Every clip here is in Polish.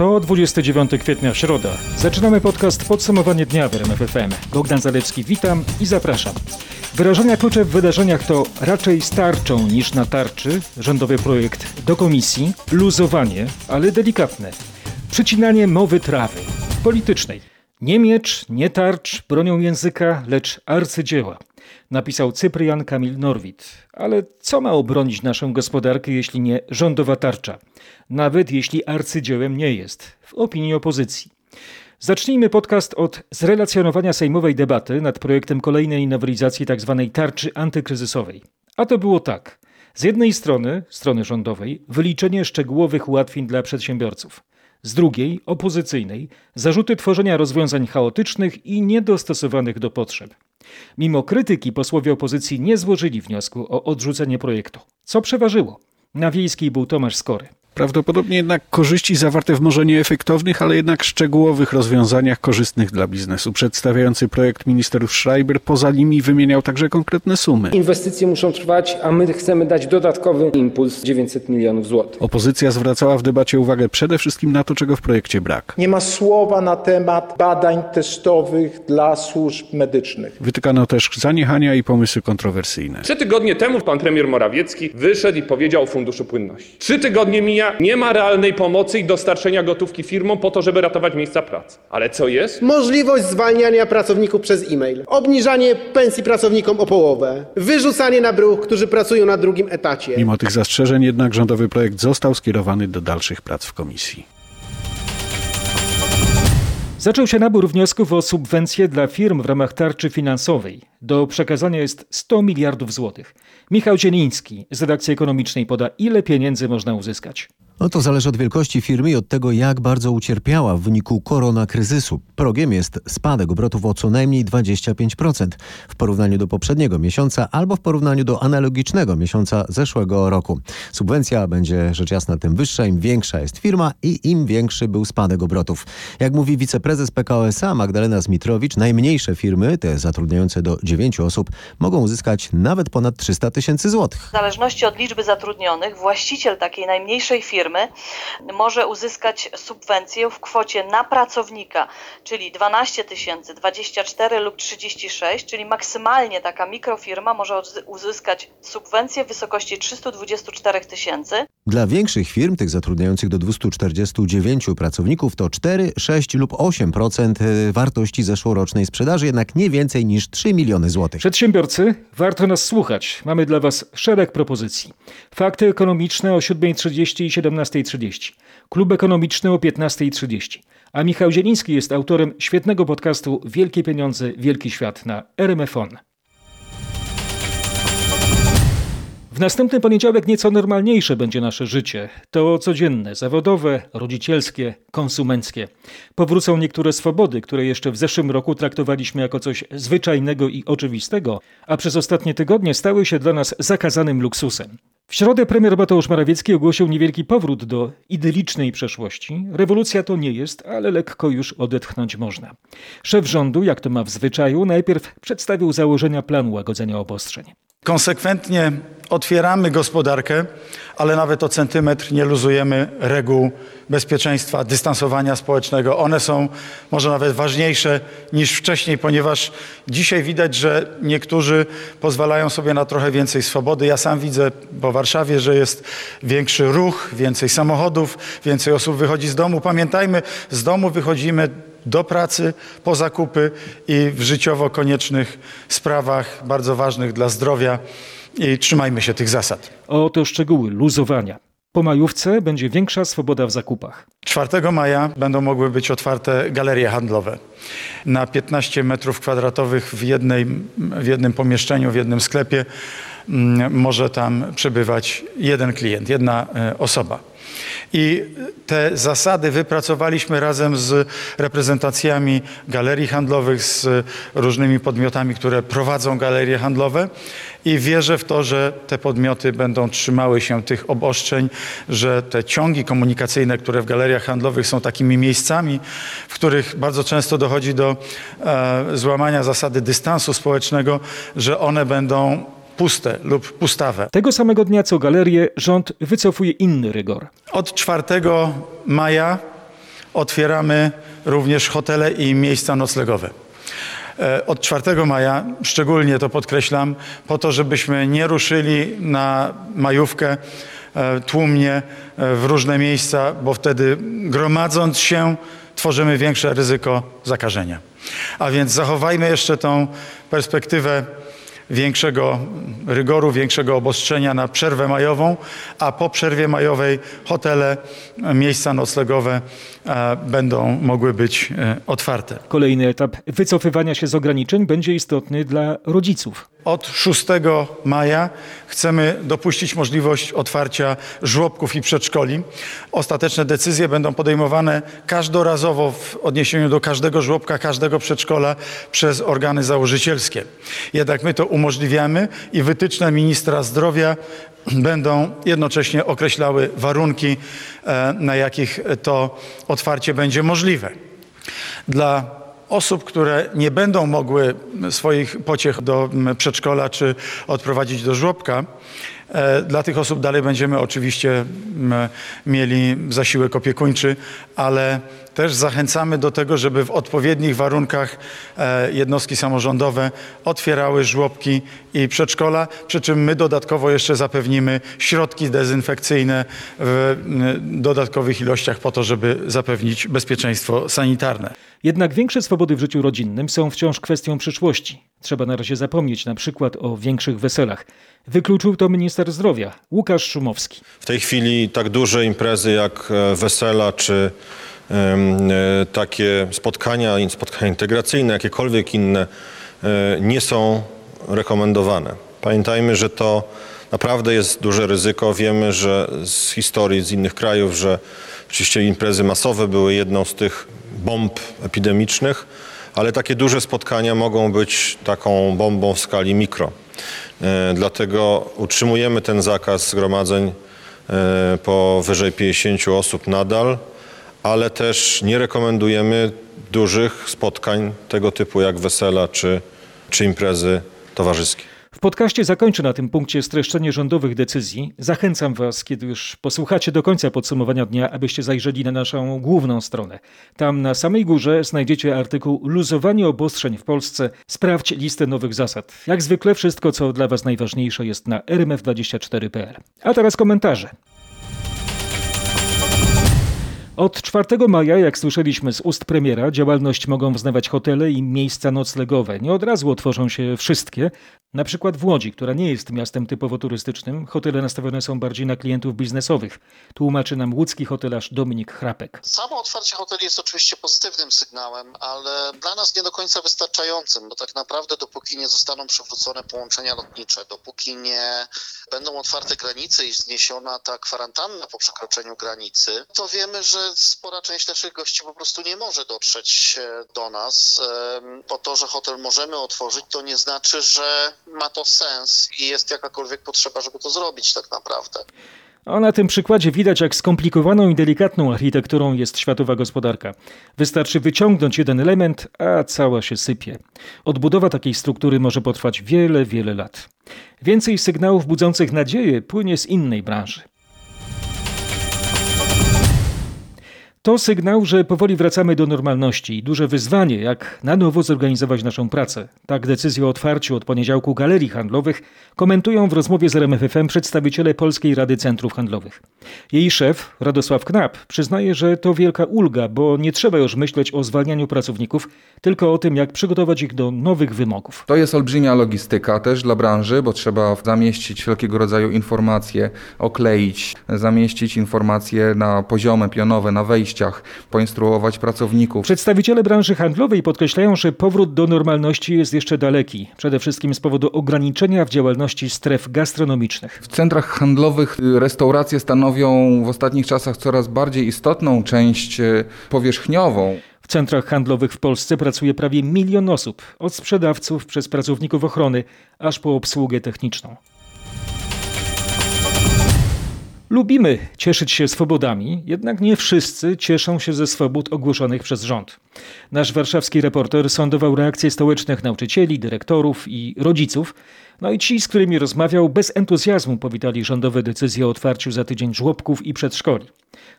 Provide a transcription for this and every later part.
To 29 kwietnia, środa. Zaczynamy podcast Podsumowanie dnia w RMF FM. Bogdan Zalewski, witam i zapraszam. Wyrażenia klucze w wydarzeniach to raczej starczą niż na tarczy, rządowy projekt do komisji, luzowanie, ale delikatne, przycinanie mowy trawy, politycznej. Nie miecz, nie tarcz bronią języka, lecz arcydzieła. Napisał Cyprian Kamil Norwid. Ale co ma obronić naszą gospodarkę, jeśli nie rządowa tarcza? Nawet jeśli arcydziełem nie jest, w opinii opozycji. Zacznijmy podcast od zrelacjonowania sejmowej debaty nad projektem kolejnej nowelizacji tzw. Tak tarczy antykryzysowej. A to było tak. Z jednej strony, strony rządowej, wyliczenie szczegółowych ułatwień dla przedsiębiorców z drugiej, opozycyjnej, zarzuty tworzenia rozwiązań chaotycznych i niedostosowanych do potrzeb. Mimo krytyki posłowie opozycji nie złożyli wniosku o odrzucenie projektu. Co przeważyło? Na wiejskiej był Tomasz Skory. Prawdopodobnie jednak korzyści zawarte w może nieefektownych, ale jednak szczegółowych rozwiązaniach korzystnych dla biznesu. Przedstawiający projekt minister Schreiber poza nimi wymieniał także konkretne sumy. Inwestycje muszą trwać, a my chcemy dać dodatkowy impuls 900 milionów złotych. Opozycja zwracała w debacie uwagę przede wszystkim na to, czego w projekcie brak. Nie ma słowa na temat badań testowych dla służb medycznych. Wytykano też zaniechania i pomysły kontrowersyjne. Trzy tygodnie temu pan premier Morawiecki wyszedł i powiedział o Funduszu Płynności. Trzy tygodnie mija nie ma realnej pomocy i dostarczenia gotówki firmom po to, żeby ratować miejsca pracy. Ale co jest? Możliwość zwalniania pracowników przez e-mail, obniżanie pensji pracownikom o połowę, wyrzucanie na bruch, którzy pracują na drugim etacie. Mimo tych zastrzeżeń jednak rządowy projekt został skierowany do dalszych prac w komisji. Zaczął się nabór wniosków o subwencje dla firm w ramach tarczy finansowej. Do przekazania jest 100 miliardów złotych. Michał Zieliński z redakcji ekonomicznej poda, ile pieniędzy można uzyskać. No to zależy od wielkości firmy i od tego, jak bardzo ucierpiała w wyniku koronakryzysu. Progiem jest spadek obrotów o co najmniej 25% w porównaniu do poprzedniego miesiąca albo w porównaniu do analogicznego miesiąca zeszłego roku. Subwencja będzie rzecz jasna tym wyższa, im większa jest firma i im większy był spadek obrotów. Jak mówi wiceprezes PKO SA Magdalena Zmitrowicz, najmniejsze firmy, te zatrudniające do 9 osób, mogą uzyskać nawet ponad 300 tysięcy złotych. W zależności od liczby zatrudnionych, właściciel takiej najmniejszej firmy firmy może uzyskać subwencję w kwocie na pracownika, czyli 12 tysięcy, 24 lub 36, czyli maksymalnie taka mikrofirma może uzyskać subwencję w wysokości 324 tysięcy. Dla większych firm, tych zatrudniających do 249 pracowników, to 4, 6 lub 8% e, wartości zeszłorocznej sprzedaży, jednak nie więcej niż 3 miliony złotych. Przedsiębiorcy, warto nas słuchać. Mamy dla Was szereg propozycji. Fakty ekonomiczne o 7.30 i 17 17.30. Klub Ekonomiczny o 15.30. A Michał Zieliński jest autorem świetnego podcastu Wielkie Pieniądze, Wielki Świat na RMFON. W następny poniedziałek nieco normalniejsze będzie nasze życie. To codzienne, zawodowe, rodzicielskie, konsumenckie. Powrócą niektóre swobody, które jeszcze w zeszłym roku traktowaliśmy jako coś zwyczajnego i oczywistego, a przez ostatnie tygodnie stały się dla nas zakazanym luksusem. W środę premier Mateusz Morawiecki ogłosił niewielki powrót do idylicznej przeszłości. Rewolucja to nie jest, ale lekko już odetchnąć można. Szef rządu, jak to ma w zwyczaju, najpierw przedstawił założenia planu łagodzenia obostrzeń. Konsekwentnie otwieramy gospodarkę, ale nawet o centymetr nie luzujemy reguł bezpieczeństwa, dystansowania społecznego. One są może nawet ważniejsze niż wcześniej, ponieważ dzisiaj widać, że niektórzy pozwalają sobie na trochę więcej swobody. Ja sam widzę po Warszawie, że jest większy ruch, więcej samochodów, więcej osób wychodzi z domu. Pamiętajmy, z domu wychodzimy do pracy, po zakupy i w życiowo koniecznych sprawach, bardzo ważnych dla zdrowia. I trzymajmy się tych zasad. Oto szczegóły luzowania. Po majówce będzie większa swoboda w zakupach. 4 maja będą mogły być otwarte galerie handlowe. Na 15 metrów kwadratowych w, jednej, w jednym pomieszczeniu, w jednym sklepie mm, może tam przebywać jeden klient, jedna e, osoba. I te zasady wypracowaliśmy razem z reprezentacjami galerii handlowych, z różnymi podmiotami, które prowadzą galerie handlowe. I wierzę w to, że te podmioty będą trzymały się tych obostrzeń, że te ciągi komunikacyjne, które w galeriach handlowych są takimi miejscami, w których bardzo często dochodzi do e, złamania zasady dystansu społecznego, że one będą puste lub pustawe. Tego samego dnia co galerię rząd wycofuje inny rygor. Od 4 maja otwieramy również hotele i miejsca noclegowe. E, Od 4 maja, szczególnie to podkreślam, po to, żebyśmy nie ruszyli na majówkę e, tłumnie e, w różne miejsca, bo wtedy gromadząc się tworzymy większe ryzyko zakażenia. A więc zachowajmy jeszcze tą perspektywę większego rygoru, większego obostrzenia na przerwę majową, a po przerwie majowej hotele, miejsca noclegowe e, będą mogły być e, otwarte. Kolejny etap wycofywania się z ograniczeń będzie istotny dla rodziców. Od 6 maja chcemy dopuścić możliwość otwarcia żłobków i przedszkoli. Ostateczne decyzje będą podejmowane każdorazowo w odniesieniu do każdego żłobka, każdego przedszkola przez organy założycielskie. Jednak my to umożliwiamy i wytyczne ministra zdrowia będą jednocześnie określały warunki, e, na jakich to otwarcie będzie możliwe. Dla osób, które nie będą mogły swoich pociech do przedszkola czy odprowadzić do żłobka, dla tych osób dalej będziemy oczywiście mm, mieli zasiłek opiekuńczy, ale też zachęcamy do tego, żeby w odpowiednich warunkach e, jednostki samorządowe otwierały żłobki i przedszkola, przy czym my dodatkowo jeszcze zapewnimy środki dezynfekcyjne w mm, dodatkowych ilościach po to, żeby zapewnić bezpieczeństwo sanitarne. Jednak większe swobody w życiu rodzinnym są wciąż kwestią przyszłości. Trzeba na razie zapomnieć na przykład o większych weselach. Wykluczył to minister zdrowia Łukasz Szumowski. W tej chwili tak duże imprezy jak e, wesela czy e, takie spotkania, spotkania integracyjne, jakiekolwiek inne, e, nie są rekomendowane. Pamiętajmy, że to naprawdę jest duże ryzyko. Wiemy, że z historii z innych krajów, że oczywiście imprezy masowe były jedną z tych bomb epidemicznych, ale takie duże spotkania mogą być taką bombą w skali mikro. E, Dlatego utrzymujemy ten zakaz zgromadzeń e, powyżej 50 osób nadal, ale też nie rekomendujemy dużych spotkań tego typu jak wesela czy, czy imprezy towarzyskie. W podcaście zakończę na tym punkcie streszczenie rządowych decyzji. Zachęcam Was, kiedy już posłuchacie do końca podsumowania dnia, abyście zajrzeli na naszą główną stronę. Tam na samej górze znajdziecie artykuł Luzowanie obostrzeń w Polsce. Sprawdź listę nowych zasad. Jak zwykle wszystko, co dla Was najważniejsze jest na rmf24.pl. A teraz komentarze. Od 4 maja, jak słyszeliśmy z ust premiera, działalność mogą wznawiać hotele i miejsca noclegowe. Nie od razu otworzą się wszystkie. Na przykład w Łodzi, która nie jest miastem typowo turystycznym, hotele nastawione są bardziej na klientów biznesowych. Tłumaczy nam łódzki hotelarz Dominik Chrapek. Samo otwarcie hoteli jest oczywiście pozytywnym sygnałem, ale dla nas nie do końca wystarczającym, bo tak naprawdę dopóki nie zostaną przywrócone połączenia lotnicze, dopóki nie będą otwarte granice i zniesiona ta kwarantanna po przekroczeniu granicy, to wiemy, że spora część naszych gości po prostu nie może dotrzeć e, do nas. Po to, że hotel możemy otworzyć, to nie znaczy, że ma to sens i jest jakakolwiek potrzeba, żeby to zrobić tak naprawdę. A na tym przykładzie widać, jak skomplikowaną i delikatną architekturą jest światowa gospodarka. Wystarczy wyciągnąć jeden element, a cała się sypie. Odbudowa takiej struktury może potrwać wiele, wiele lat. Więcej sygnałów budzących nadzieję płynie z innej branży. To sygnał, że powoli wracamy do normalności i duże wyzwanie, jak na nowo zorganizować naszą pracę. Tak decyzję o otwarciu od poniedziałku galerii handlowych komentują w rozmowie z RMFFM przedstawiciele Polskiej Rady Centrów Handlowych. Jej szef, Radosław Knap, przyznaje, że to wielka ulga, bo nie trzeba już myśleć o zwalnianiu pracowników, tylko o tym, jak przygotować ich do nowych wymogów. To jest olbrzymia logistyka też dla branży, bo trzeba zamieścić wszelkiego rodzaju informacje, okleić, zamieścić informacje na poziomy pionowe, na wejściach, poinstruować pracowników. Przedstawiciele branży handlowej podkreślają, że powrót do normalności jest jeszcze daleki, przede wszystkim z powodu ograniczenia w działalności stref gastronomicznych. W centrach handlowych restauracje stanowią w ostatnich czasach coraz bardziej istotną część y, powierzchniową. W centrach handlowych w Polsce pracuje prawie milion osób, od sprzedawców przez pracowników ochrony, aż po obsługę techniczną. Lubimy cieszyć się swobodami, jednak nie wszyscy cieszą się ze swobód ogłoszonych przez rząd. Nasz warszawski reporter sądował reakcje stołecznych nauczycieli, dyrektorów i rodziców No i ci, z którymi rozmawiał, bez entuzjazmu powitali rządowe decyzje o otwarciu za tydzień żłobków i przedszkoli.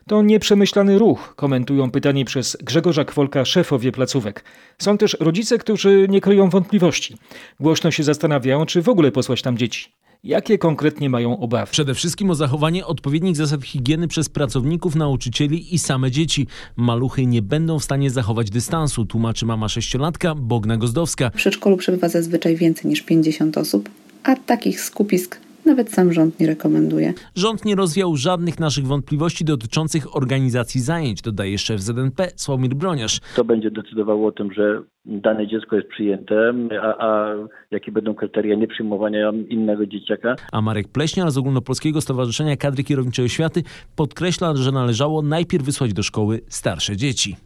To nieprzemyślany ruch, komentują pytani przez Grzegorza Kwolka szefowie placówek. Są też rodzice, którzy nie kryją wątpliwości. Głośno się zastanawiają, czy w ogóle posłać tam dzieci. Jakie konkretnie mają obawy? Przede wszystkim o zachowanie odpowiednich zasad higieny przez pracowników, nauczycieli i same dzieci. Maluchy nie będą w stanie zachować dystansu, tłumaczy mama sześciolatka Bogna Gozdowska. W przedszkolu przebywa zazwyczaj więcej niż 50 osób, a takich skupisk nawet sam rząd nie rekomenduje. Rząd nie rozwiał żadnych naszych wątpliwości dotyczących organizacji zajęć, dodaje szef ZNP Sławomir Broniarz. To będzie decydowało o tym, że dane dziecko jest przyjęte, a, a jakie będą kryteria nieprzyjmowania innego dzieciaka. A Marek Pleśniar z Ogólnopolskiego Stowarzyszenia Kadry Kierowniczej Oświaty podkreśla, że należało najpierw wysłać do szkoły starsze dzieci.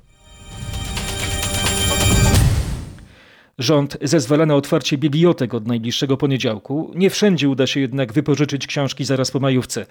Rząd zezwala na otwarcie bibliotek od najbliższego poniedziałku. Nie wszędzie uda się jednak wypożyczyć książki zaraz po majówce.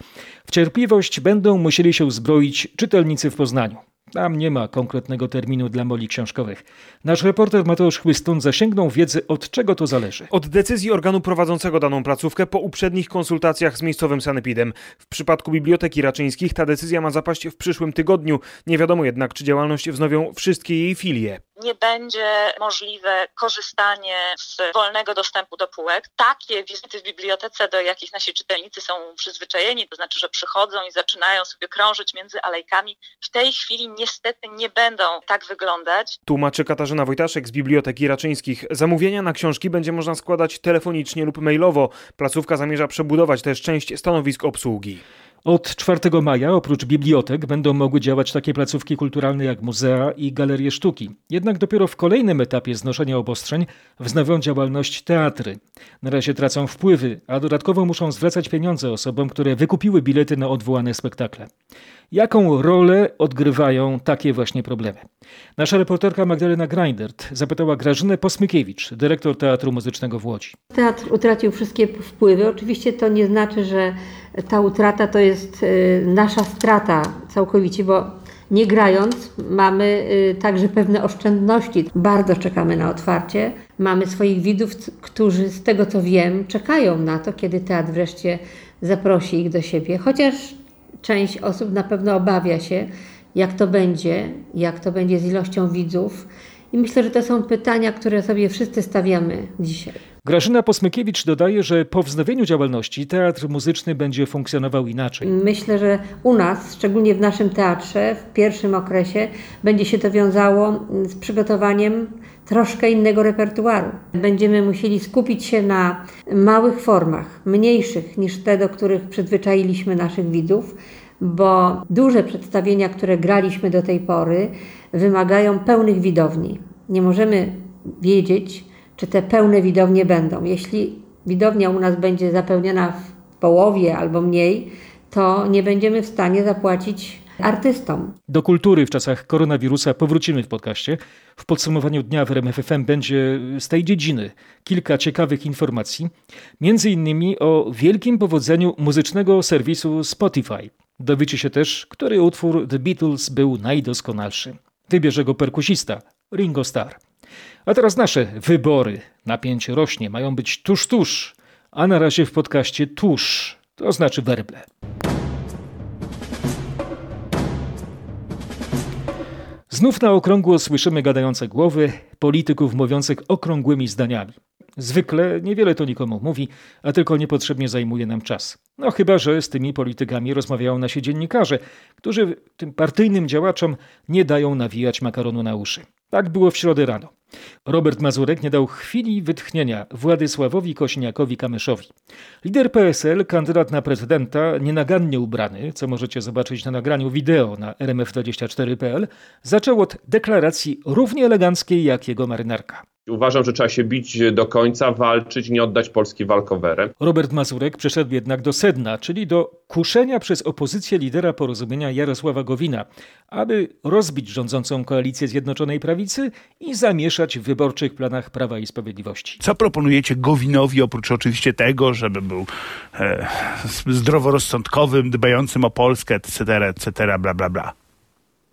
W cierpliwość będą musieli się uzbroić czytelnicy w Poznaniu. Tam nie ma konkretnego terminu dla moli książkowych. Nasz reporter Mateusz Chłystun zasięgnął wiedzy, od czego to zależy. Od decyzji organu prowadzącego daną placówkę po uprzednich konsultacjach z miejscowym sanepidem. W przypadku Biblioteki Raczyńskich ta decyzja ma zapaść w przyszłym tygodniu. Nie wiadomo jednak, czy działalność wznowią wszystkie jej filie nie będzie możliwe korzystanie z wolnego dostępu do półek. Takie wizyty w bibliotece, do jakich nasi czytelnicy są przyzwyczajeni, to znaczy, że przychodzą i zaczynają sobie krążyć między alejkami, w tej chwili niestety nie będą tak wyglądać. Tłumaczy Katarzyna Wojtaszek z Biblioteki Raczyńskich. Zamówienia na książki będzie można składać telefonicznie lub mailowo. Placówka zamierza przebudować też część stanowisk obsługi. Od 4 maja oprócz bibliotek będą mogły działać takie placówki kulturalne jak muzea i galerie sztuki. Jednak dopiero w kolejnym etapie znoszenia obostrzeń wznowią działalność teatry. Na razie tracą wpływy, a dodatkowo muszą zwracać pieniądze osobom, które wykupiły bilety na odwołane spektakle. Jaką rolę odgrywają takie właśnie problemy? Nasza reporterka Magdalena Greindert zapytała Grażynę Posmykiewicz, dyrektor Teatru Muzycznego w Łodzi. Teatr utracił wszystkie wpływy. Oczywiście to nie znaczy, że ta utrata to jest y, nasza strata całkowicie, bo nie grając mamy y, także pewne oszczędności. Bardzo czekamy na otwarcie. Mamy swoich widzów, którzy z tego co wiem czekają na to, kiedy teatr wreszcie zaprosi ich do siebie. Chociaż część osób na pewno obawia się, jak to będzie, jak to będzie z ilością widzów. I myślę, że to są pytania, które sobie wszyscy stawiamy dzisiaj. Grażyna Posmykiewicz dodaje, że po wznowieniu działalności teatr muzyczny będzie funkcjonował inaczej. Myślę, że u nas, szczególnie w naszym teatrze, w pierwszym okresie, będzie się to wiązało z przygotowaniem troszkę innego repertuaru. Będziemy musieli skupić się na małych formach, mniejszych niż te, do których przyzwyczailiśmy naszych widzów, bo duże przedstawienia, które graliśmy do tej pory, wymagają pełnych widowni. Nie możemy wiedzieć, czy te pełne widownie będą. Jeśli widownia u nas będzie zapełniona w połowie albo mniej, to nie będziemy w stanie zapłacić artystom. Do kultury w czasach koronawirusa powrócimy w podcaście. W podsumowaniu dnia w RMFFM będzie z tej dziedziny kilka ciekawych informacji, między innymi o wielkim powodzeniu muzycznego serwisu Spotify. Dowiecie się też, który utwór The Beatles był najdoskonalszy. Wybierze go perkusista Ringo Starr. A teraz nasze wybory. Napięcie rośnie, mają być tuż, tuż, a na razie w podcaście tuż, to znaczy werble. Znów na okrągło słyszymy gadające głowy, polityków mówiących okrągłymi zdaniami. Zwykle niewiele to nikomu mówi, a tylko niepotrzebnie zajmuje nam czas. No chyba, że z tymi politykami rozmawiają nasi dziennikarze, którzy tym partyjnym działaczom nie dają nawijać makaronu na uszy. Tak było w środę rano. Robert Mazurek nie dał chwili wytchnienia Władysławowi Kośniakowi-Kamyszowi. Lider PSL, kandydat na prezydenta, nienagannie ubrany, co możecie zobaczyć na nagraniu wideo na rmf24.pl, zaczął od deklaracji równie eleganckiej jak jego marynarka. Uważam, że trzeba się bić do końca, walczyć, nie oddać Polski walkowerem. Robert Mazurek przeszedł jednak do sedna, czyli do kuszenia przez opozycję lidera porozumienia Jarosława Gowina, aby rozbić rządzącą koalicję Zjednoczonej Prawicy i zamieszać w wyborczych planach Prawa i Sprawiedliwości. Co proponujecie Gowinowi, oprócz oczywiście tego, żeby był e, zdroworozsądkowym, dbającym o Polskę, etc., etc., bla, bla, bla?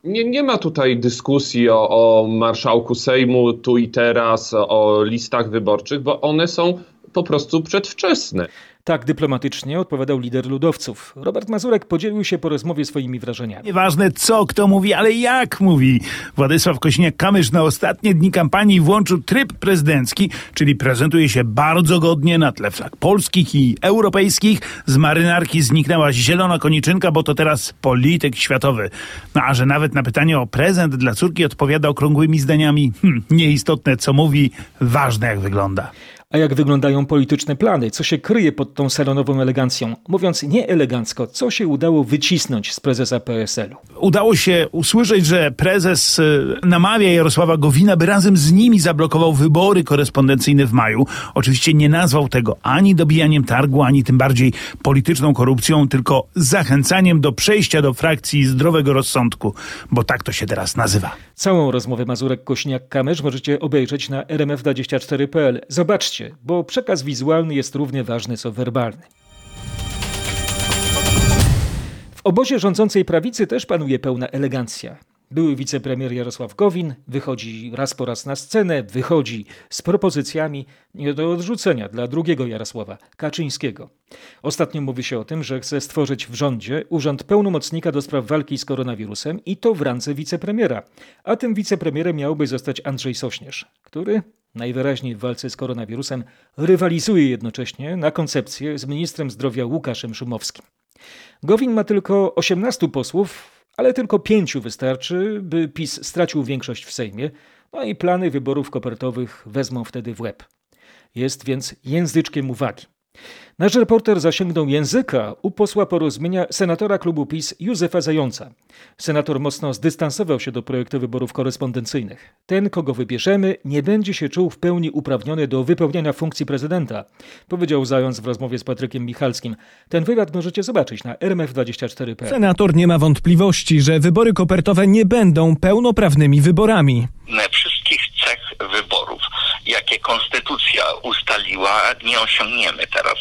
Nie, nie ma tutaj dyskusji o, o marszałku Sejmu tu i teraz, o listach wyborczych, bo one są po prostu przedwczesne. Tak dyplomatycznie odpowiadał lider ludowców. Robert Mazurek podzielił się po rozmowie swoimi wrażeniami. Nieważne co kto mówi, ale jak mówi. Władysław Kośniak-Kamysz na ostatnie dni kampanii włączył tryb prezydencki, czyli prezentuje się bardzo godnie na tle flag polskich i europejskich. Z marynarki zniknęła zielona koniczynka, bo to teraz polityk światowy. No a że nawet na pytanie o prezent dla córki odpowiada okrągłymi zdaniami, hm, nieistotne co mówi, ważne jak wygląda. A jak wyglądają polityczne plany? Co się kryje pod tą salonową elegancją? Mówiąc nie elegancko, co się udało wycisnąć z prezesa PSL-u? Udało się usłyszeć, że prezes y, namawia Jarosława Gowina, by razem z nimi zablokował wybory korespondencyjne w maju. Oczywiście nie nazwał tego ani dobijaniem targu, ani tym bardziej polityczną korupcją, tylko zachęcaniem do przejścia do frakcji zdrowego rozsądku, bo tak to się teraz nazywa. Całą rozmowę Mazurek-Kośniak-Kamysz możecie obejrzeć na rmf24.pl. Zobaczcie, bo przekaz wizualny jest równie ważny co werbalny. W obozie rządzącej prawicy też panuje pełna elegancja. Były wicepremier Jarosław Gowin wychodzi raz po raz na scenę, wychodzi z propozycjami nie do odrzucenia dla drugiego Jarosława, Kaczyńskiego. Ostatnio mówi się o tym, że chce stworzyć w rządzie urząd pełnomocnika do spraw walki z koronawirusem i to w randze wicepremiera. A tym wicepremierem miałby zostać Andrzej Sośnierz, który najwyraźniej w walce z koronawirusem rywalizuje jednocześnie na koncepcję z ministrem zdrowia Łukaszem Szumowskim. Gowin ma tylko 18 posłów, ale tylko pięciu wystarczy, by PiS stracił większość w Sejmie, no i plany wyborów kopertowych wezmą wtedy w łeb. Jest więc języczkiem uwagi. Nasz reporter zasięgnął języka u posła porozumienia senatora klubu PiS Józefa Zająca. Senator mocno zdystansował się do projektu wyborów korespondencyjnych. Ten, kogo wybierzemy, nie będzie się czuł w pełni uprawniony do wypełniania funkcji prezydenta, powiedział Zając w rozmowie z Patrykiem Michalskim. Ten wywiad możecie zobaczyć na rmf24.pl. Senator nie ma wątpliwości, że wybory kopertowe nie będą pełnoprawnymi wyborami. Wszystkich cech wyborów, jakie konstytucja ustaliła, nie osiągniemy teraz.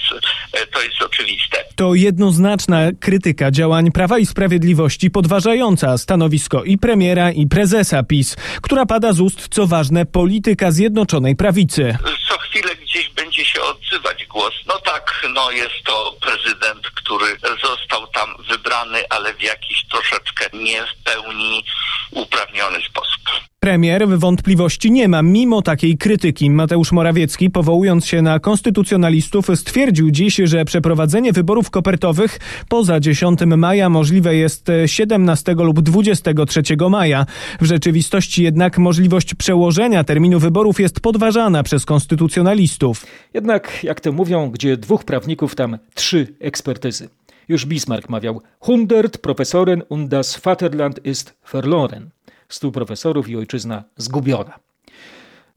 E, To jest oczywiste. To jednoznaczna krytyka działań Prawa i Sprawiedliwości, podważająca stanowisko i premiera, i prezesa PiS, która pada z ust, co ważne, polityka Zjednoczonej Prawicy. Co chwilę gdzieś będzie się odzywać głos. No tak, no jest to prezydent, który został tam wybrany, ale w jakiś troszeczkę nie w pełni uprawniony sposób. Premier wątpliwości nie ma, mimo takiej krytyki. Mateusz Morawiecki, powołując się na konstytucjonalistów, stwierdził dziś, że przeprowadzenie wyborów kopertowych poza 10 maja możliwe jest 17 lub 23 maja. W rzeczywistości jednak możliwość przełożenia terminu wyborów jest podważana przez konstytucjonalistów. Jednak, jak to mówią, gdzie dwóch prawników, tam trzy ekspertyzy. Już Bismarck mawiał: Hundert Professoren und das Vaterland ist verloren. Stu profesorów i ojczyzna zgubiona.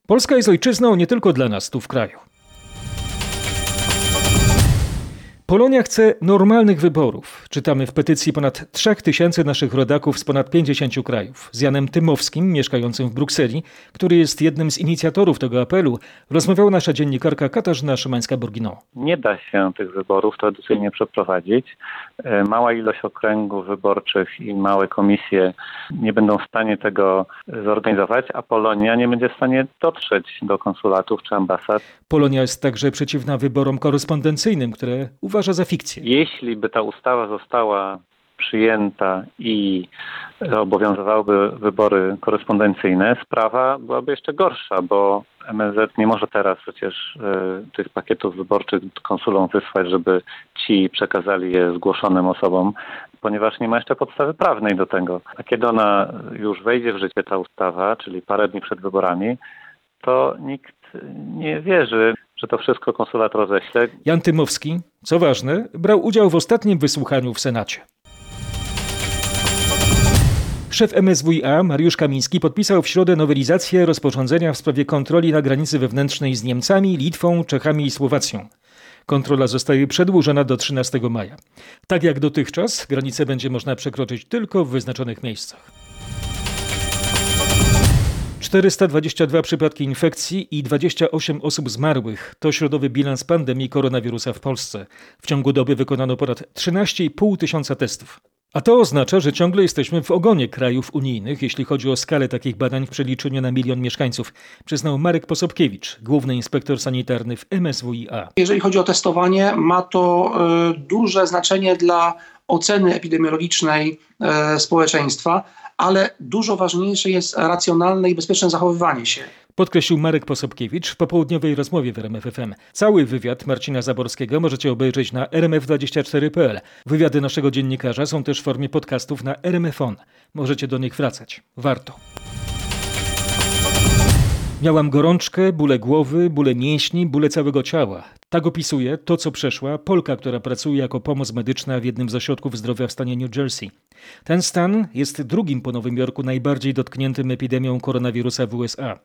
Polska jest ojczyzną nie tylko dla nas tu w kraju. Polonia chce normalnych wyborów. Czytamy w petycji ponad 3000 naszych rodaków z ponad 50 krajów. Z Janem Tymowskim, mieszkającym w Brukseli, który jest jednym z inicjatorów tego apelu, rozmawiała nasza dziennikarka Katarzyna Szymańska-Borgino. Nie da się tych wyborów tradycyjnie przeprowadzić. E, Mała ilość okręgów wyborczych i małe komisje nie będą w stanie tego zorganizować, a Polonia nie będzie w stanie dotrzeć do konsulatów czy ambasad. Polonia jest także przeciwna wyborom korespondencyjnym, które uważa za fikcję. Jeśli by ta ustawa została przyjęta i obowiązywałyby wybory korespondencyjne, sprawa byłaby jeszcze gorsza, bo MSZ nie może teraz przecież y, tych pakietów wyborczych konsulom wysłać, żeby ci przekazali je zgłoszonym osobom, ponieważ nie ma jeszcze podstawy prawnej do tego. A kiedy ona już wejdzie w życie, ta ustawa, czyli parę dni przed wyborami, to nikt nie wierzy, że to wszystko konsulat roześle. Jan Tymowski, co ważne, brał udział w ostatnim wysłuchaniu w Senacie. Szef MSWiA Mariusz Kamiński podpisał w środę nowelizację rozporządzenia w sprawie kontroli na granicy wewnętrznej z Niemcami, Litwą, Czechami i Słowacją. Kontrola zostaje przedłużona do 13 maja. Tak jak dotychczas, granicę będzie można przekroczyć tylko w wyznaczonych miejscach. 422 przypadki infekcji i 28 osób zmarłych to środowy bilans pandemii koronawirusa w Polsce. W ciągu doby wykonano ponad 13,5 tysiąca testów. A to oznacza, że ciągle jesteśmy w ogonie krajów unijnych, jeśli chodzi o skalę takich badań w przeliczeniu na milion mieszkańców, przyznał Marek Posobkiewicz, główny inspektor sanitarny w MSWiA. Jeżeli chodzi o testowanie, ma to y, duże znaczenie dla oceny epidemiologicznej y, społeczeństwa, ale dużo ważniejsze jest racjonalne i bezpieczne zachowywanie się. Podkreślił Marek Posobkiewicz w popołudniowej rozmowie w RMF FM. Cały wywiad Marcina Zaborskiego możecie obejrzeć na rmf24.pl. Wywiady naszego dziennikarza są też w formie podcastów na RMFON. Możecie do nich wracać. Warto. Miałam gorączkę, bóle głowy, bóle mięśni, bóle całego ciała. Tak opisuje to, co przeszła Polka, która pracuje jako pomoc medyczna w jednym z ośrodków zdrowia w stanie New Jersey. Ten stan jest drugim po Nowym Jorku najbardziej dotkniętym epidemią koronawirusa w USA.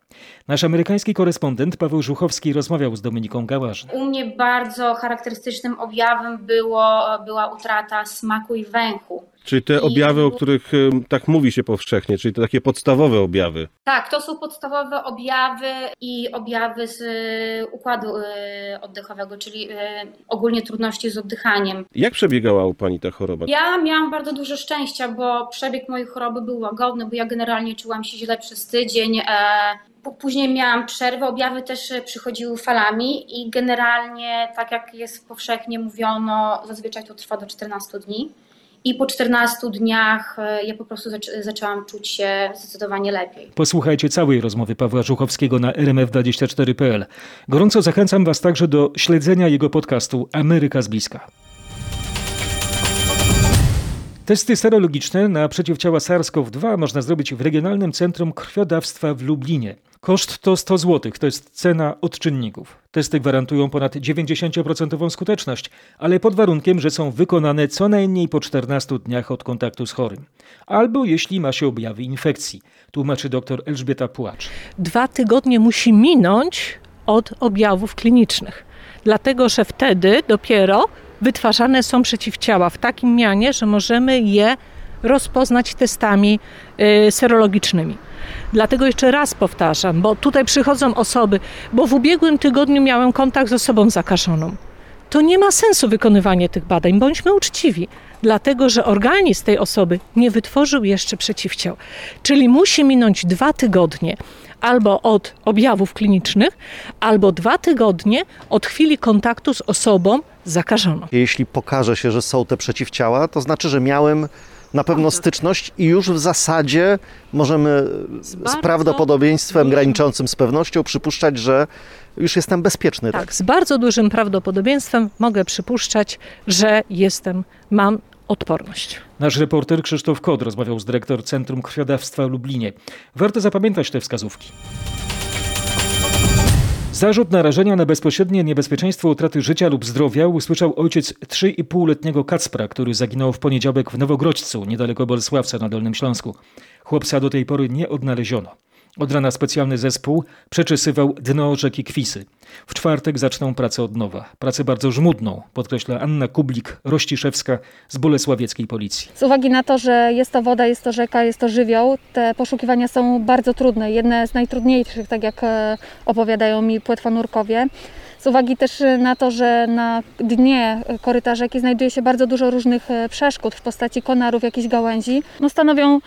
Nasz amerykański korespondent Paweł Żuchowski rozmawiał z Dominiką Gałażny. U mnie bardzo charakterystycznym objawem było, była utrata smaku i węchu. Czyli te objawy, o których tak mówi się powszechnie, czyli te takie podstawowe objawy. Tak, to są podstawowe objawy i objawy z y, układu y, oddechowego, czyli ogólnie trudności z oddychaniem. Jak przebiegała u Pani ta choroba? Ja miałam bardzo dużo szczęścia, bo przebieg mojej choroby był łagodny, bo ja generalnie czułam się źle przez tydzień. E, później miałam przerwę, objawy też przychodziły falami i generalnie, tak jak jest powszechnie mówiono, zazwyczaj to trwa do 14 dni. I po 14 dniach e, ja po prostu zaczę zaczęłam czuć się zdecydowanie lepiej. Posłuchajcie całej rozmowy Pawła Żuchowskiego na rmf24.pl. Gorąco zachęcam Was także do śledzenia jego podcastu Ameryka z bliska. Testy serologiczne na przeciwciała SARS-CoV-2 można zrobić w Regionalnym Centrum Krwiodawstwa w Lublinie. Koszt to 100 zł, to jest cena odczynników. Testy gwarantują ponad 90% skuteczność, ale pod warunkiem, że są wykonane co najmniej po 14 dniach od kontaktu z chorym. Albo jeśli ma się objawy infekcji, tłumaczy dr Elżbieta Płacz. Dwa tygodnie musi minąć od objawów klinicznych, dlatego że wtedy dopiero wytwarzane są przeciwciała w takim mianie, że możemy je rozpoznać testami y, serologicznymi. Dlatego jeszcze raz powtarzam, bo tutaj przychodzą osoby, bo w ubiegłym tygodniu miałem kontakt z osobą zakażoną. To nie ma sensu wykonywanie tych badań, bądźmy uczciwi, dlatego że organizm tej osoby nie wytworzył jeszcze przeciwciał. Czyli musi minąć dwa tygodnie albo od objawów klinicznych, albo dwa tygodnie od chwili kontaktu z osobą zakażoną. Jeśli pokaże się, że są te przeciwciała, to znaczy, że miałem na pewno styczność i już w zasadzie możemy z, z prawdopodobieństwem dużym... graniczącym z pewnością przypuszczać, że już jestem bezpieczny. Tak, tak, z bardzo dużym prawdopodobieństwem mogę przypuszczać, że jestem, mam odporność. Nasz reporter Krzysztof Kod rozmawiał z dyrektor Centrum Krwiodawstwa w Lublinie. Warto zapamiętać te wskazówki. Zarzut narażenia na bezpośrednie niebezpieczeństwo utraty życia lub zdrowia usłyszał ojciec 3,5-letniego Kacpra, który zaginął w poniedziałek w Nowogrodźcu, niedaleko Bolesławca na Dolnym Śląsku. Chłopca do tej pory nie odnaleziono. Od rana specjalny zespół przeczesywał dno rzeki Kwisy. W czwartek zaczną pracę od nowa. Pracę bardzo żmudną, podkreśla Anna Kublik-Rościszewska z Bolesławieckiej Policji. Z uwagi na to, że jest to woda, jest to rzeka, jest to żywioł, te poszukiwania są bardzo trudne. Jedne z najtrudniejszych, tak jak e, opowiadają mi płetwonurkowie. Z uwagi też na to, że na dnie koryta rzeki znajduje się bardzo dużo różnych e, przeszkód w postaci konarów, jakichś gałęzi, no stanowią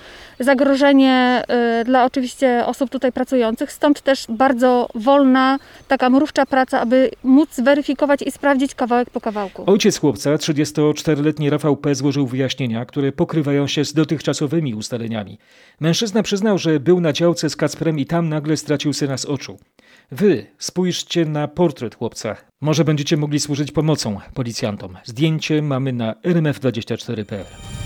zagrożenie e, dla oczywiście osób tutaj pracujących, stąd też bardzo wolna, taka mrówcza praca, aby móc zweryfikować i sprawdzić kawałek po kawałku. Ojciec chłopca, 34-letni Rafał P. złożył wyjaśnienia, które pokrywają się z dotychczasowymi ustaleniami. Mężczyzna przyznał, że był na działce z Kacprem i tam nagle stracił syna z oczu. Wy spójrzcie na portret chłopca. Może będziecie mogli służyć pomocą policjantom. Zdjęcie mamy na rmf24.pl.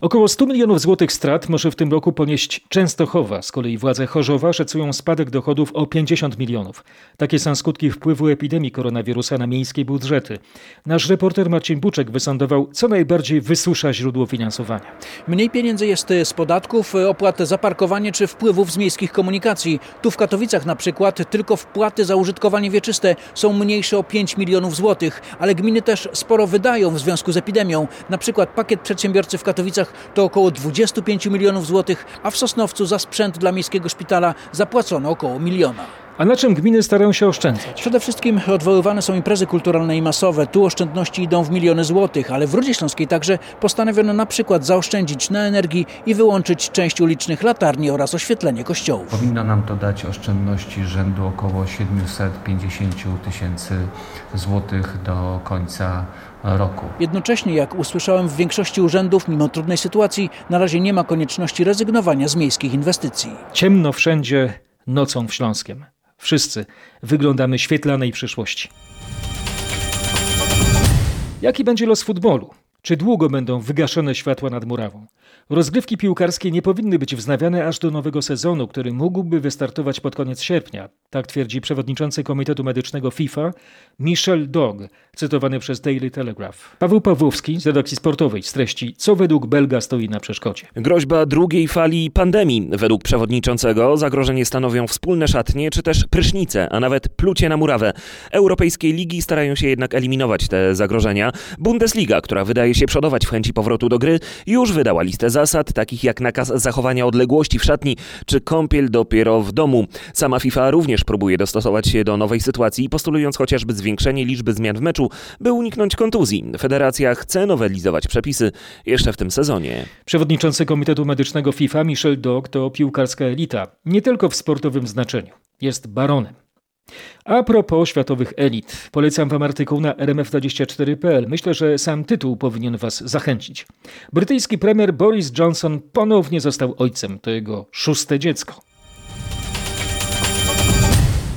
Około 100 milionów złotych strat może w tym roku ponieść Częstochowa. Z kolei władze Chorzowa szacują spadek dochodów o 50 milionów. Takie są skutki wpływu epidemii koronawirusa na miejskie budżety. Nasz reporter Marcin Buczek wysądował, co najbardziej wysusza źródło finansowania. Mniej pieniędzy jest z podatków, opłat za parkowanie czy wpływów z miejskich komunikacji. Tu w Katowicach na przykład tylko wpłaty za użytkowanie wieczyste są mniejsze o 5 milionów złotych, ale gminy też sporo wydają w związku z epidemią. Na przykład pakiet przedsiębiorcy w Katowicach Katowicach to około 25 milionów złotych, a w Sosnowcu za sprzęt dla miejskiego szpitala zapłacono około miliona. A na czym gminy starają się oszczędzać? Przede wszystkim odwoływane są imprezy kulturalne i masowe. Tu oszczędności idą w miliony złotych, ale w Rudzie Śląskiej także postanowiono na przykład zaoszczędzić na energii i wyłączyć część ulicznych latarni oraz oświetlenie kościołów. Powinno nam to dać oszczędności rzędu około 750 tysięcy złotych do końca roku. Jednocześnie, jak usłyszałem w większości urzędów, mimo trudnej sytuacji, na razie nie ma konieczności rezygnowania z miejskich inwestycji. Ciemno wszędzie, nocą w Śląskiem. Wszyscy wyglądamy świetlanej przyszłości. Jaki będzie los futbolu? Czy długo będą wygaszone światła nad murawą? Rozgrywki piłkarskie nie powinny być wznawiane aż do nowego sezonu, który mógłby wystartować pod koniec sierpnia. Tak twierdzi przewodniczący Komitetu Medycznego FIFA Michel Dog, cytowany przez Daily Telegraph. Paweł Pawłowski z redakcji sportowej z treści Co według Belga stoi na przeszkodzie. Groźba drugiej fali pandemii. Według przewodniczącego zagrożenie stanowią wspólne szatnie czy też prysznice, a nawet plucie na murawę. Europejskie ligi starają się jednak eliminować te zagrożenia. Bundesliga, która wydaje się przodować w chęci powrotu do gry, już wydała listę zasad, takich jak nakaz zachowania odległości w szatni czy kąpiel dopiero w domu. Sama FIFA również próbuje dostosować się do nowej sytuacji, postulując chociażby zwiększenie liczby zmian w meczu, by uniknąć kontuzji. Federacja chce nowelizować przepisy jeszcze w tym sezonie. Przewodniczący Komitetu Medycznego FIFA Michel Dog to piłkarska elita, nie tylko w sportowym znaczeniu. Jest baronem. A propos światowych elit, polecam Wam artykuł na rmf24.pl. Myślę, że sam tytuł powinien Was zachęcić. Brytyjski premier Boris Johnson ponownie został ojcem. To jego szóste dziecko.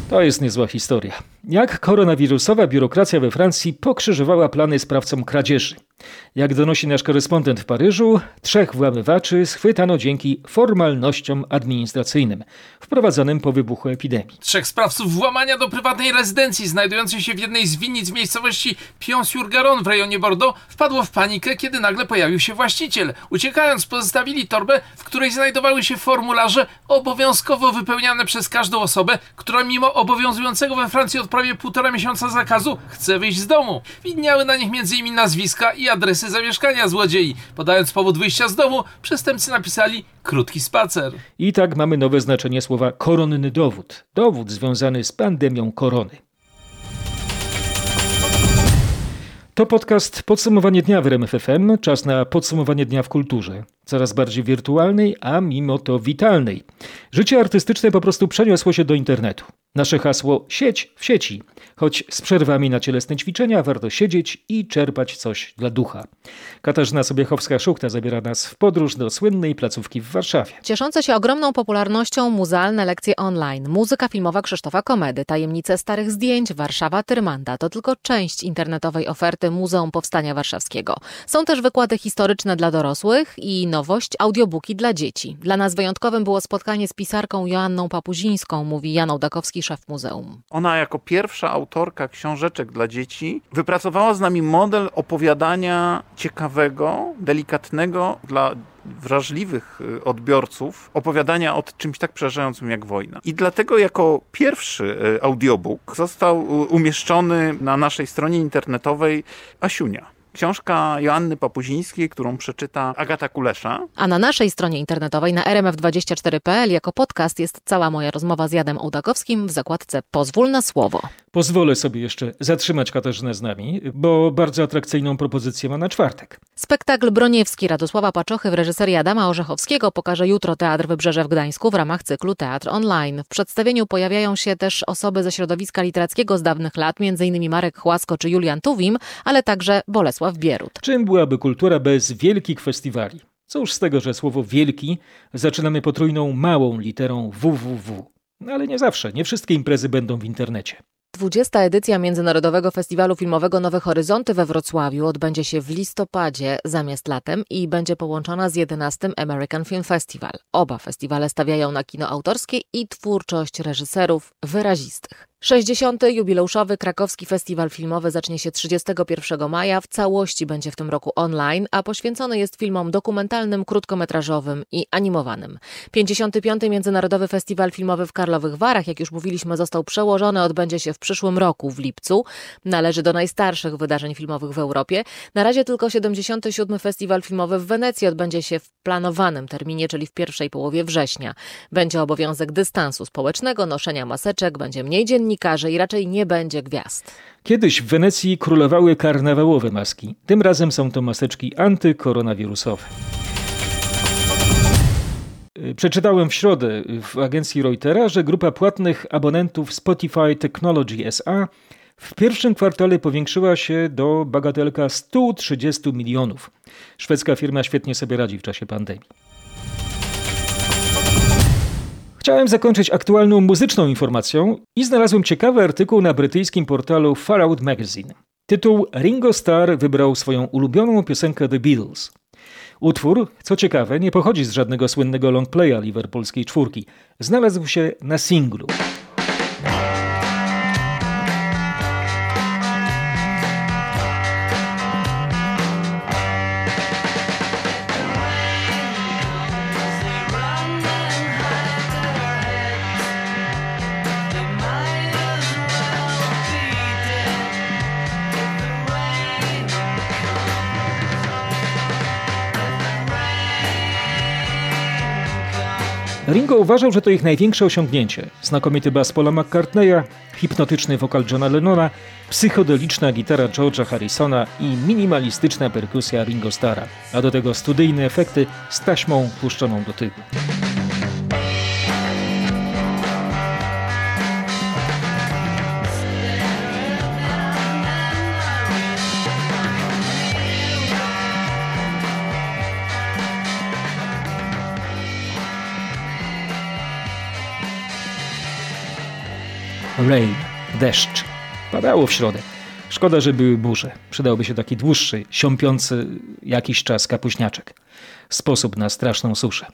To jest niezła historia. Jak koronawirusowa biurokracja we Francji pokrzyżowała plany sprawcom kradzieży. Jak donosi nasz korespondent w Paryżu, trzech włamywaczy schwytano dzięki formalnościom administracyjnym wprowadzonym po wybuchu epidemii. Trzech sprawców włamania do prywatnej rezydencji znajdującej się w jednej z winnic w miejscowości Pion-sur-Garonne w rejonie Bordeaux wpadło w panikę, kiedy nagle pojawił się właściciel. Uciekając pozostawili torbę, w której znajdowały się formularze obowiązkowo wypełniane przez każdą osobę, która mimo obowiązującego we Francji od prawie półtora miesiąca zakazu chce wyjść z domu. Widniały na nich m.in. nazwiska i adresy zamieszkania złodziei. Podając powód wyjścia z domu, przestępcy napisali krótki spacer. I tak mamy nowe znaczenie słowa koronny dowód. Dowód związany z pandemią korony. To podcast Podsumowanie dnia w RMFFM. Czas na podsumowanie dnia w kulturze. Coraz bardziej wirtualnej, a mimo to witalnej. Życie artystyczne po prostu przeniosło się do internetu. Nasze hasło sieć w sieci. Choć z przerwami na cielesne ćwiczenia warto siedzieć i czerpać coś dla ducha. Katarzyna Sobiechowska-Szuchta zabiera nas w podróż do słynnej placówki w Warszawie. Cieszące się ogromną popularnością muzealne lekcje online, muzyka filmowa Krzysztofa Komedy, tajemnice starych zdjęć, Warszawa Tyrmanda to tylko część internetowej oferty Muzeum Powstania Warszawskiego. Są też wykłady historyczne dla dorosłych i nowość audiobooki dla dzieci. Dla nas wyjątkowym było spotkanie z pisarką Joanną Papuzińską, mówi Jan Ołdakowski, muzeum. Ona jako pierwsza autorka książeczek dla dzieci wypracowała z nami model opowiadania ciekawego, delikatnego dla wrażliwych y, odbiorców opowiadania o czymś tak przerażającym jak wojna. I dlatego jako pierwszy y, audiobook został y, umieszczony na naszej stronie internetowej Asiunia. Książka Joanny Papuzińskiej, którą przeczyta Agata Kulesza. A na naszej stronie internetowej na rmf24.pl jako podcast jest cała moja rozmowa z Jadem Ołdakowskim w zakładce Pozwól na słowo. Pozwolę sobie jeszcze zatrzymać Katarzynę z nami, bo bardzo atrakcyjną propozycję ma na czwartek. Spektakl Broniewski Radosława Paczochy w reżyserii Adama Orzechowskiego pokaże jutro Teatr Wybrzeże w Gdańsku w ramach cyklu Teatr Online. W przedstawieniu pojawiają się też osoby ze środowiska literackiego z dawnych lat, m.in. Marek Chłasko czy Julian Tuwim, ale także Bolesław Bierut. Czym byłaby kultura bez wielkich festiwali? Cóż z tego, że słowo wielki zaczynamy potrójną małą literą www. Ale nie zawsze, nie wszystkie imprezy będą w internecie. 20. edycja Międzynarodowego Festiwalu Filmowego Nowe Horyzonty we Wrocławiu odbędzie się w listopadzie zamiast latem i będzie połączona z 11 American Film Festival. Oba festiwale stawiają na kino autorskie i twórczość reżyserów wyrazistych. 60. jubileuszowy krakowski festiwal filmowy zacznie się 31 maja. W całości będzie w tym roku online, a poświęcony jest filmom dokumentalnym, krótkometrażowym i animowanym. 55. Międzynarodowy Festiwal Filmowy w Karlowych Warach, jak już mówiliśmy, został przełożony, odbędzie się w przyszłym roku, w lipcu. Należy do najstarszych wydarzeń filmowych w Europie. Na razie tylko 77. Festiwal Filmowy w Wenecji odbędzie się w planowanym terminie, czyli w pierwszej połowie września. Będzie obowiązek dystansu społecznego, noszenia maseczek, będzie mniej dziennikarzy, dziennikarzy i raczej nie będzie gwiazd. Kiedyś w Wenecji królowały karnawałowe maski. Tym razem są to maseczki antykoronawirusowe. Przeczytałem w środę w agencji Reutera, że grupa płatnych abonentów Spotify Technology SA w pierwszym kwartale powiększyła się do bagatelka 130 milionów. Szwedzka firma świetnie sobie radzi w czasie pandemii. Chciałem zakończyć aktualną muzyczną informacją i znalazłem ciekawy artykuł na brytyjskim portalu Far Out Magazine. Tytuł Ringo Starr wybrał swoją ulubioną piosenkę The Beatles. Utwór, co ciekawe, nie pochodzi z żadnego słynnego longplaya liverpoolskiej czwórki. Znalazł się na singlu. Uważał, że to ich największe osiągnięcie. Znakomity bas Paula McCartneya, hipnotyczny wokal Johna Lennona, psychodeliczna gitara George'a Harrisona i minimalistyczna perkusja Ringo Starra, a do tego studyjne efekty z taśmą puszczoną do tyłu. Rain, deszcz. Padało w środę. Szkoda, że były burze. Przydałby się taki dłuższy, siąpiący jakiś czas kapuśniaczek. Sposób na straszną suszę.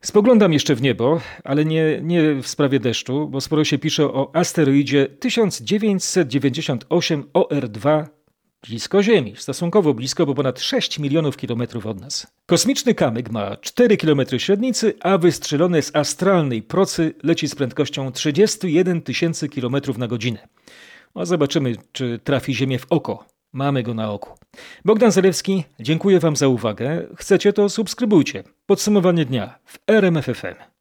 Spoglądam jeszcze w niebo, ale nie, nie w sprawie deszczu, bo sporo się pisze o asteroidzie 1998 OR2 blisko Ziemi, stosunkowo blisko, bo ponad 6 milionów kilometrów od nas. Kosmiczny kamyk ma 4 km średnicy, a wystrzelony z astralnej procy leci z prędkością 31 tysięcy km na godzinę. No zobaczymy, czy trafi Ziemię w oko. Mamy go na oku. Bogdan Zalewski, dziękuję Wam za uwagę. Chcecie to subskrybujcie. Podsumowanie dnia w RMFFM.